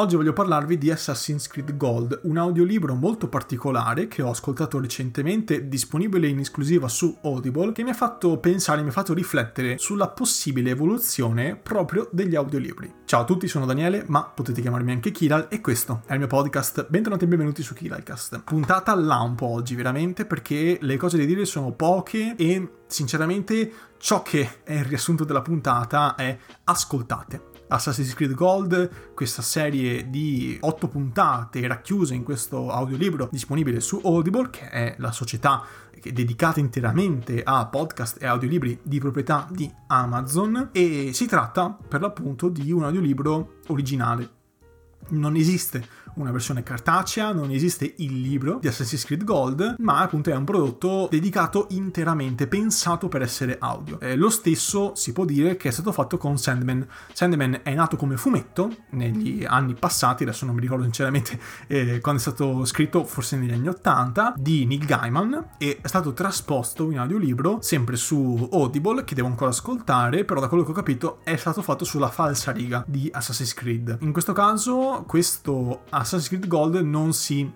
Oggi voglio parlarvi di Assassin's Creed Gold, un audiolibro molto particolare che ho ascoltato recentemente, disponibile in esclusiva su Audible, che mi ha fatto pensare, mi ha fatto riflettere sulla possibile evoluzione proprio degli audiolibri. Ciao a tutti, sono Daniele, ma potete chiamarmi anche Kiral e questo è il mio podcast. Bentornati e benvenuti su Kiralcast. Puntata lampo oggi, veramente, perché le cose da dire sono poche e sinceramente ciò che è il riassunto della puntata è ascoltate Assassin's Creed Gold, questa serie di otto puntate racchiuse in questo audiolibro disponibile su Audible, che è la società dedicata interamente a podcast e audiolibri di proprietà di Amazon e si tratta per l'appunto di un audiolibro originale. Non esiste una versione cartacea, non esiste il libro di Assassin's Creed Gold, ma appunto è un prodotto dedicato interamente, pensato per essere audio. Eh, lo stesso si può dire che è stato fatto con Sandman. Sandman è nato come fumetto negli anni passati, adesso non mi ricordo sinceramente eh, quando è stato scritto, forse negli anni 80, di Neil Gaiman e è stato trasposto in audiolibro sempre su Audible, che devo ancora ascoltare, però da quello che ho capito è stato fatto sulla falsa riga di Assassin's Creed. In questo caso questo Assassin's Creed Gold non si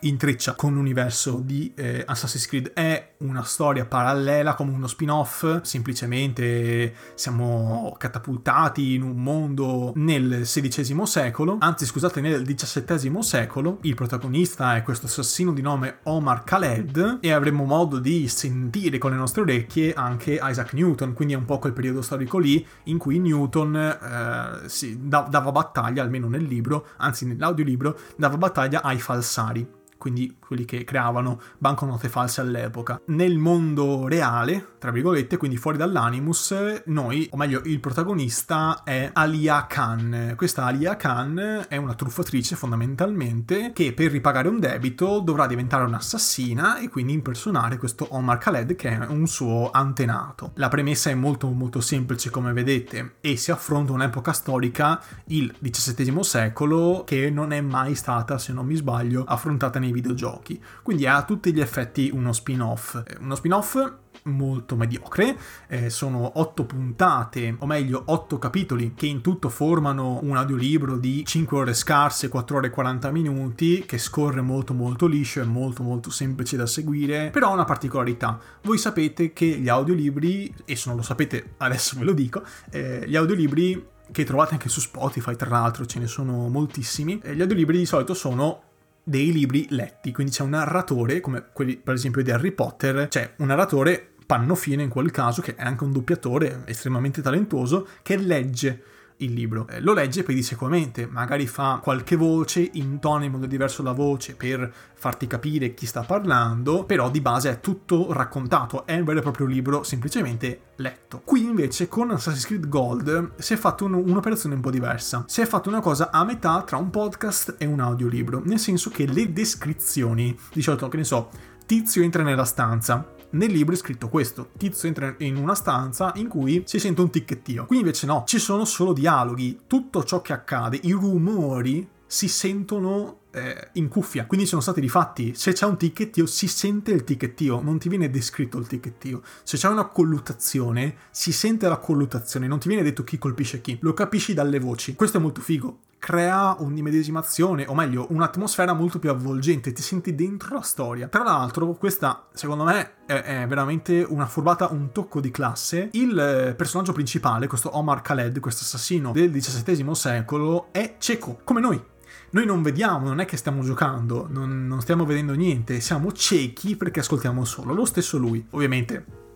intreccia con l'universo di eh, Assassin's Creed. È una storia parallela come uno spin-off semplicemente siamo catapultati in un mondo nel XVI secolo anzi scusate nel XVII secolo. Il protagonista è questo assassino di nome Omar Khaled e avremo modo di sentire con le nostre orecchie anche Isaac Newton. Quindi è un po' quel periodo storico lì in cui Newton eh, si, da, dava battaglia almeno nel libro anzi nell'audiolibro dava battaglia ai falsari quindi quelli che creavano banconote false all'epoca. Nel mondo reale, tra virgolette, quindi fuori dall'animus, noi, o meglio il protagonista è Alia Khan. Questa Alia Khan è una truffatrice fondamentalmente che per ripagare un debito dovrà diventare un'assassina e quindi impersonare questo Omar Khaled che è un suo antenato. La premessa è molto molto semplice come vedete e si affronta un'epoca storica, il XVII secolo, che non è mai stata, se non mi sbaglio, affrontata nei nei videogiochi. Quindi ha a tutti gli effetti uno spin-off. Eh, uno spin-off molto mediocre. Eh, sono otto puntate, o meglio, otto capitoli che in tutto formano un audiolibro di 5 ore scarse, 4 ore e 40 minuti, che scorre molto molto liscio, è molto molto semplice da seguire, però ha una particolarità. Voi sapete che gli audiolibri, e se non lo sapete adesso ve lo dico, eh, gli audiolibri che trovate anche su Spotify, tra l'altro ce ne sono moltissimi, eh, gli audiolibri di solito sono dei libri letti, quindi c'è un narratore, come quelli per esempio di Harry Potter, c'è un narratore panno fine in quel caso, che è anche un doppiatore estremamente talentuoso, che legge il libro. Eh, lo legge pedissequamente, magari fa qualche voce, intona in modo diverso la voce per farti capire chi sta parlando, però di base è tutto raccontato, è un vero e proprio libro semplicemente letto. Qui invece con Assassin's Creed Gold si è fatta un, un'operazione un po' diversa. Si è fatta una cosa a metà tra un podcast e un audiolibro, nel senso che le descrizioni, di solito che ne so, tizio entra nella stanza, nel libro è scritto questo: Tizio entra in una stanza in cui si sente un ticchettio. Qui invece no, ci sono solo dialoghi. Tutto ciò che accade, i rumori si sentono eh, in cuffia, quindi sono stati rifatti. Se c'è un ticchettio, si sente il ticchettio, non ti viene descritto il ticchettio. Se c'è una colluttazione, si sente la colluttazione, non ti viene detto chi colpisce chi, lo capisci dalle voci. Questo è molto figo crea un'immedesimazione, o meglio, un'atmosfera molto più avvolgente, ti senti dentro la storia. Tra l'altro, questa, secondo me, è, veramente una furbata, un tocco di classe. Il eh, personaggio principale, questo Omar Khaled, questo assassino del XVII secolo, è cieco, come noi. Noi non vediamo, non è che stiamo giocando, non, non stiamo vedendo niente, siamo ciechi perché ascoltiamo solo. Lo stesso lui, ovviamente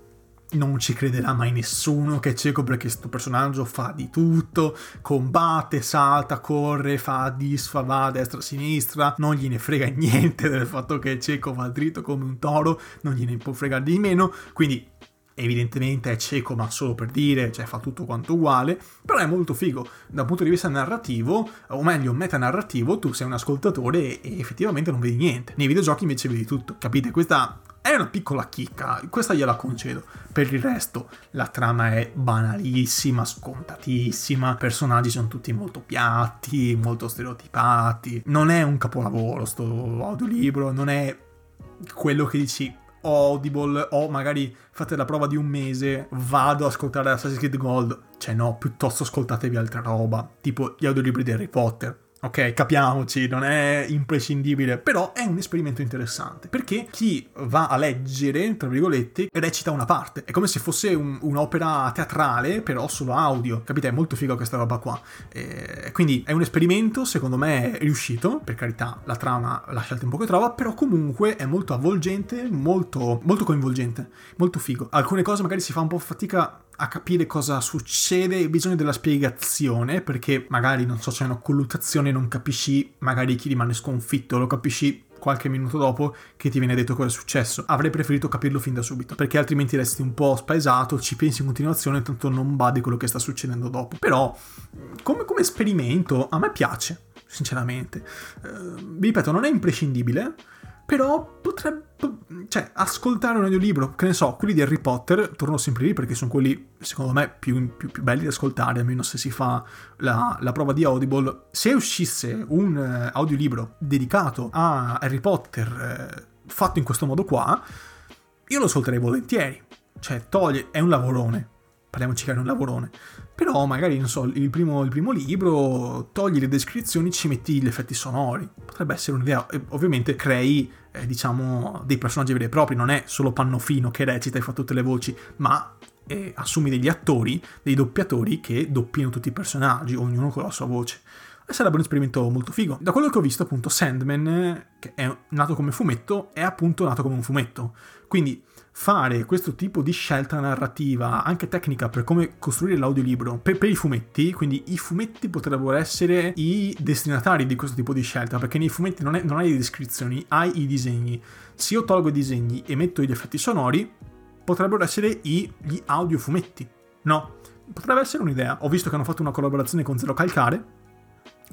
non ci crederà mai nessuno che è cieco perché questo personaggio fa di tutto, combatte, salta, corre, fa disfa, va a destra, a sinistra, non gliene frega niente del fatto che è cieco, va dritto come un toro, non gliene può fregare di meno, quindi evidentemente è cieco ma solo per dire, cioè fa tutto quanto uguale, però è molto figo dal punto di vista narrativo, o meglio metanarrativo, tu sei un ascoltatore e effettivamente non vedi niente. Nei videogiochi invece vedi tutto, capite? Questa è una piccola chicca, questa gliela concedo. Per il resto, la trama è banalissima, scontatissima, i personaggi sono tutti molto piatti, molto stereotipati. Non è un capolavoro sto audiolibro, non è quello che dici Audible o magari fate la prova di un mese, vado ad ascoltare Assassin's Creed Gold. Cioè no, piuttosto ascoltatevi altra roba, tipo gli audiolibri di Harry Potter Ok, capiamoci, non è imprescindibile, però è un esperimento interessante, perché chi va a leggere, tra virgolette, recita una parte, è come se fosse un, un'opera teatrale, però solo audio, capite? È molto figo questa roba qua. E quindi è un esperimento, secondo me, riuscito, per carità, la trama la scelta un po' che trova, però comunque è molto avvolgente, molto, molto coinvolgente, molto figo. Alcune cose magari si fa un po' fatica a capire cosa succede, hai bisogno della spiegazione, perché magari, non so, c'è una colluttazione, non capisci magari chi rimane sconfitto, lo capisci qualche minuto dopo che ti viene detto cosa è successo. Avrei preferito capirlo fin da subito, perché altrimenti resti un po' spaesato, ci pensi in continuazione, tanto non badi quello che sta succedendo dopo. Però, come, come esperimento, a me piace, sinceramente. Uh, vi ripeto, non è imprescindibile, però potrebbe. Cioè, ascoltare un audiolibro, che ne so, quelli di Harry Potter, torno sempre lì perché sono quelli, secondo me, più, più, più belli da ascoltare, almeno se si fa la, la, prova di Audible. Se uscisse un uh, audiolibro dedicato a Harry Potter, uh, fatto in questo modo qua, io lo ascolterei volentieri. Cioè, toglie, è un lavorone, parliamoci che è un lavorone. Però magari, non so, il primo, il primo, libro, togli le descrizioni, ci metti gli effetti sonori. Potrebbe essere un'idea. E ovviamente crei, eh, diciamo, dei personaggi veri e propri. Non è solo Pannofino che recita e fa tutte le voci, ma eh, assumi degli attori, dei doppiatori che doppiano tutti i personaggi, ognuno con la sua voce. E sarebbe un esperimento molto figo. Da quello che ho visto, appunto, Sandman, che è nato come fumetto, è appunto nato come un fumetto. Quindi fare questo tipo di scelta narrativa, anche tecnica per come costruire l'audiolibro per, per, i fumetti, quindi i fumetti potrebbero essere i destinatari di questo tipo di scelta, perché nei fumetti non, è, non hai le descrizioni, hai i disegni. Se io tolgo i disegni e metto gli effetti sonori, potrebbero essere i, gli audiofumetti. No, potrebbe essere un'idea. Ho visto che hanno fatto una collaborazione con Zero Calcare,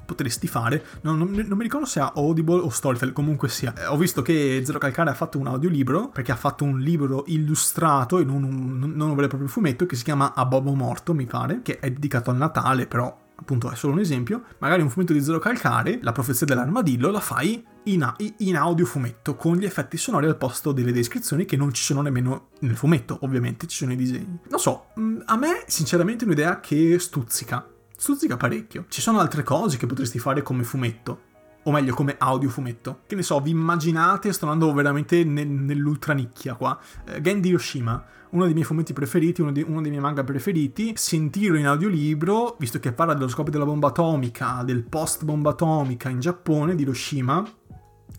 potresti fare. Non, non, non, mi ricordo se ha Audible o Storytel, comunque sia. Eh, ho visto che Zero Calcare ha fatto un audiolibro, perché ha fatto un libro illustrato, in un, un, non un vero e proprio fumetto, che si chiama A Bobo Morto, mi pare, che è dedicato al Natale, però appunto è solo un esempio, magari un fumetto di Zero Calcare, la profezia dell'armadillo, la fai in, in audio fumetto, con gli effetti sonori al posto delle descrizioni che non ci sono nemmeno nel fumetto, ovviamente ci sono i disegni. Non so, mm, a me sinceramente è un'idea che stuzzica, stuzzica parecchio. Ci sono altre cose che potresti fare come fumetto. O meglio, come audio fumetto. Che ne so, vi immaginate, sto andando veramente nel, nell'ultra nicchia qua. Uh, Gen Hiroshima, uno dei miei fumetti preferiti, uno, di, uno, dei miei manga preferiti, sentirlo in audiolibro, visto che parla dello scoppio della bomba atomica, del post bomba atomica in Giappone, di Hiroshima,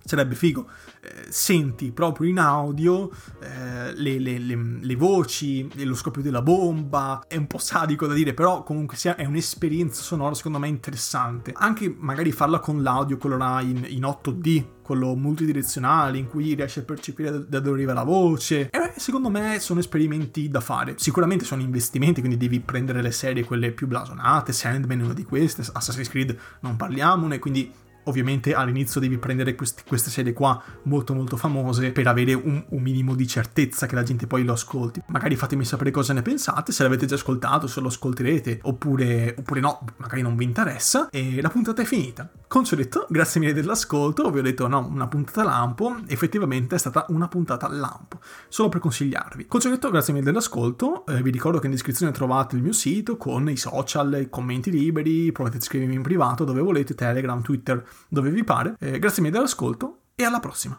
sarebbe figo. Eh, senti proprio in audio eh, le, le, le, le, voci, lo scoppio della bomba, è un po' sadico da dire, però comunque sia è un'esperienza sonora secondo me interessante. Anche magari farla con l'audio, quello là in, in 8D, quello multidirezionale in cui riesci a percepire da dove arriva la voce. E secondo me sono esperimenti da fare. Sicuramente sono investimenti, quindi devi prendere le serie quelle più blasonate, Sandman è una di queste, Assassin's Creed non parliamone, quindi Ovviamente all'inizio devi prendere questi, queste serie qua molto molto famose per avere un, un, minimo di certezza che la gente poi lo ascolti. Magari fatemi sapere cosa ne pensate, se l'avete già ascoltato, se lo ascolterete, oppure, oppure no, magari non vi interessa. E la puntata è finita. Concetto, grazie mille dell'ascolto, vi ho detto no, una puntata lampo, effettivamente è stata una puntata lampo, solo per consigliarvi. Concetto, grazie mille dell'ascolto, eh, vi ricordo che in descrizione trovate il mio sito con i social, i commenti liberi, provate a scrivermi in privato dove volete, Telegram, Twitter, dove vi pare. Eh, grazie mille dell'ascolto e alla prossima.